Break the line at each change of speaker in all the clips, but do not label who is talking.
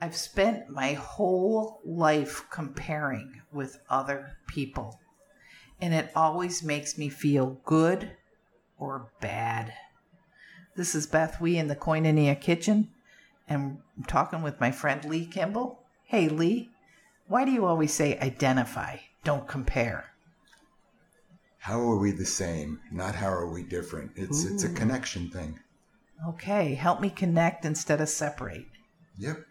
I've spent my whole life comparing with other people, and it always makes me feel good or bad. This is Beth Wee in the Koinonia Kitchen, and I'm talking with my friend Lee Kimball. Hey, Lee, why do you always say identify, don't compare?
How are we the same? Not how are we different? It's it's a connection thing.
Okay, help me connect instead of separate.
Yep.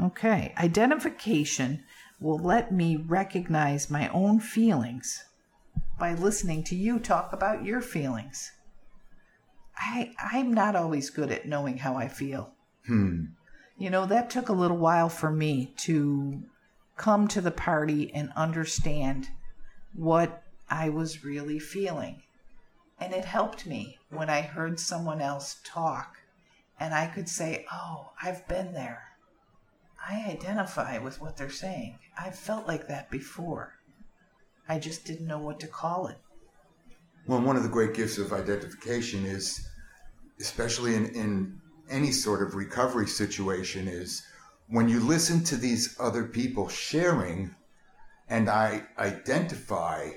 Okay, identification will let me recognize my own feelings by listening to you talk about your feelings. I I'm not always good at knowing how I feel.
Hmm.
You know, that took a little while for me to come to the party and understand what I was really feeling. And it helped me when I heard someone else talk and I could say, "Oh, I've been there." I identify with what they're saying. I've felt like that before. I just didn't know what to call it.
Well, one of the great gifts of identification is, especially in, in any sort of recovery situation, is when you listen to these other people sharing and I identify,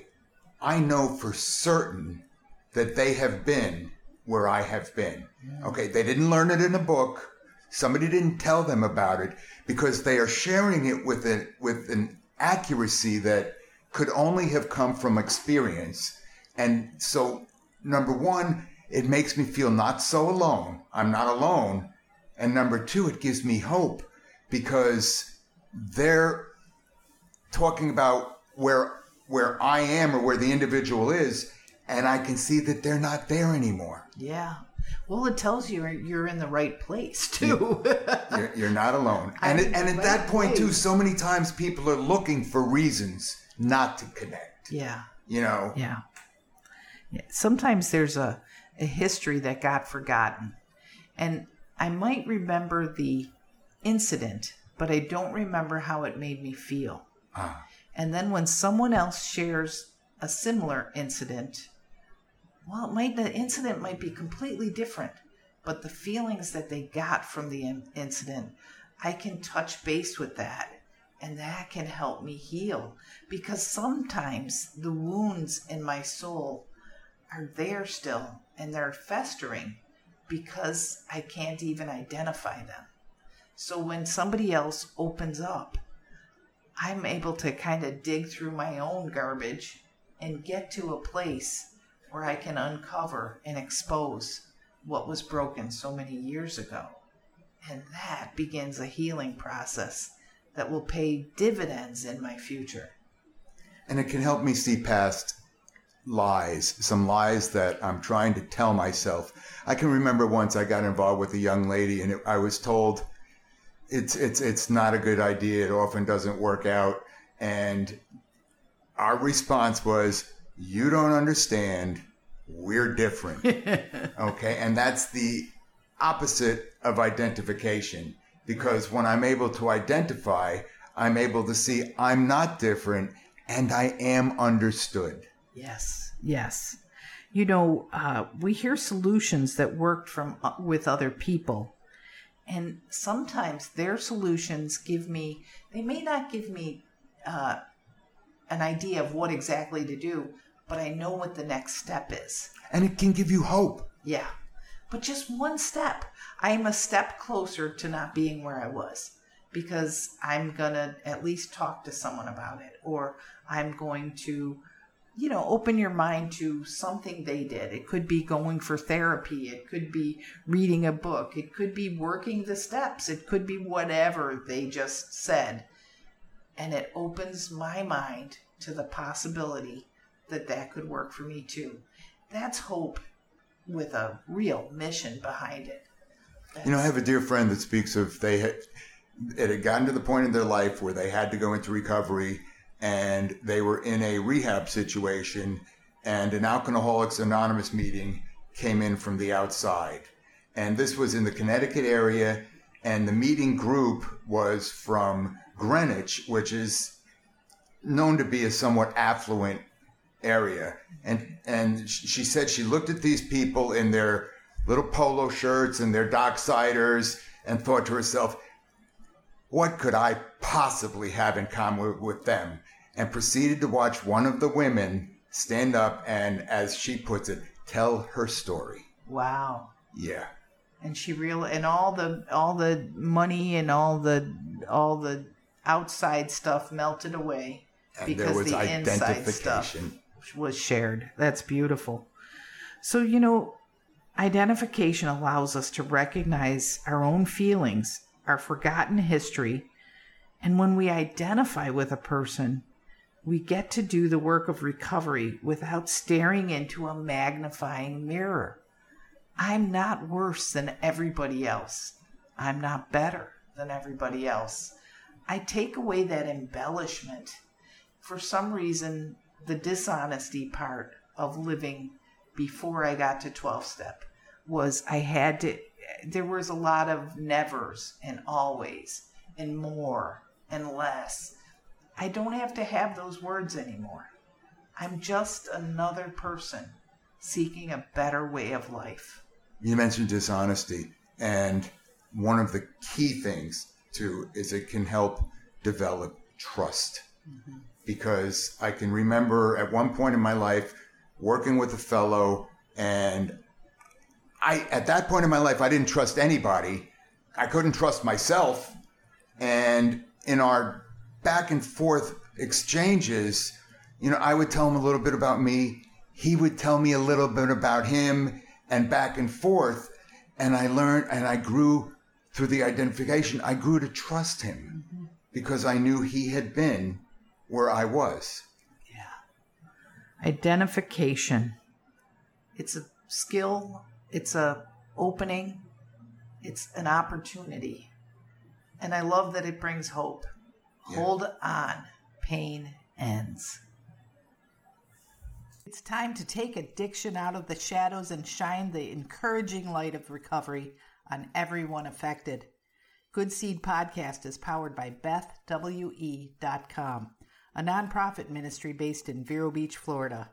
I know for certain that they have been where I have been. Okay, they didn't learn it in a book. Somebody didn't tell them about it because they are sharing it with it with an accuracy that could only have come from experience. And so, number one, it makes me feel not so alone. I'm not alone. And number two, it gives me hope because they're talking about where where I am or where the individual is, and I can see that they're not there anymore.
Yeah. Well, it tells you you're in the right place too.
You're, you're not alone. And, it, and at that
right
point, too, so many times people are looking for reasons not to connect.
yeah.
You know,
Yeah. yeah. Sometimes there's a, a history that got forgotten. And I might remember the incident, but I don't remember how it made me feel.
Ah.
And then when someone else shares a similar incident, well, it might, the incident might be completely different, but the feelings that they got from the in- incident, I can touch base with that and that can help me heal because sometimes the wounds in my soul are there still and they're festering because I can't even identify them. So when somebody else opens up, I'm able to kind of dig through my own garbage and get to a place where I can uncover and expose what was broken so many years ago. And that begins a healing process that will pay dividends in my future.
and it can help me see past lies, some lies that I'm trying to tell myself. I can remember once I got involved with a young lady, and it, I was told it's it's it's not a good idea. It often doesn't work out, and our response was, "You don't understand. We're different." okay, and that's the opposite of identification because when I'm able to identify, I'm able to see I'm not different and I am understood.
Yes, yes. You know, uh, we hear solutions that worked from uh, with other people, and sometimes their solutions give me. They may not give me uh, an idea of what exactly to do, but I know what the next step is.
And it can give you hope.
Yeah, but just one step. I am a step closer to not being where I was because I'm gonna at least talk to someone about it, or I'm going to, you know, open your mind to something they did. It could be going for therapy, it could be reading a book, it could be working the steps, it could be whatever they just said. And it opens my mind to the possibility that that could work for me too. That's hope with a real mission behind it.
You know, I have a dear friend that speaks of they had it had gotten to the point in their life where they had to go into recovery and they were in a rehab situation and an Alcoholics Anonymous meeting came in from the outside. And this was in the Connecticut area and the meeting group was from Greenwich, which is known to be a somewhat affluent area, and and she said she looked at these people in their little polo shirts and their docksiders and thought to herself, what could I possibly have in common with them? And proceeded to watch one of the women stand up and, as she puts it, tell her story.
Wow.
Yeah.
And she real and all the all the money and all the all the outside stuff melted away
And
because
there was
the inside stuff was shared. That's beautiful. So, you know, identification allows us to recognize our own feelings, our forgotten history, and when we identify with a person, we get to do the work of recovery without staring into a magnifying mirror. I'm not worse than everybody else. I'm not better than everybody else. I take away that embellishment. For some reason, the dishonesty part of living before I got to 12 step was I had to, there was a lot of nevers and always and more and less. I don't have to have those words anymore. I'm just another person seeking a better way of life.
You mentioned dishonesty, and one of the key things too is it can help develop trust. Mm-hmm. Because I can remember at one point in my life working with a fellow, and I at that point in my life I didn't trust anybody. I couldn't trust myself, and in our back and forth exchanges, you know, I would tell him a little bit about me. He would tell me a little bit about him and back and forth. And I learned and I grew through the identification. I grew to trust him because I knew he had been where I was. Yeah.
Identification. It's a skill, it's a opening, it's an opportunity. And I love that it brings hope.
Yeah.
Hold on, pain ends. It's time to take addiction out of the shadows and shine the encouraging light of recovery on everyone affected. Good Seed Podcast is powered by BethWE.com, a nonprofit ministry based in Vero Beach, Florida.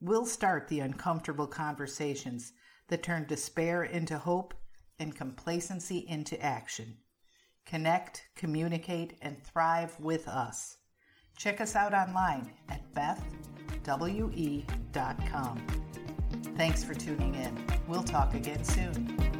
We'll start the uncomfortable conversations that turn despair into hope and complacency into action. Connect, communicate, and thrive with us. Check us out online at BethWE.com. Thanks for tuning in. We'll talk again soon.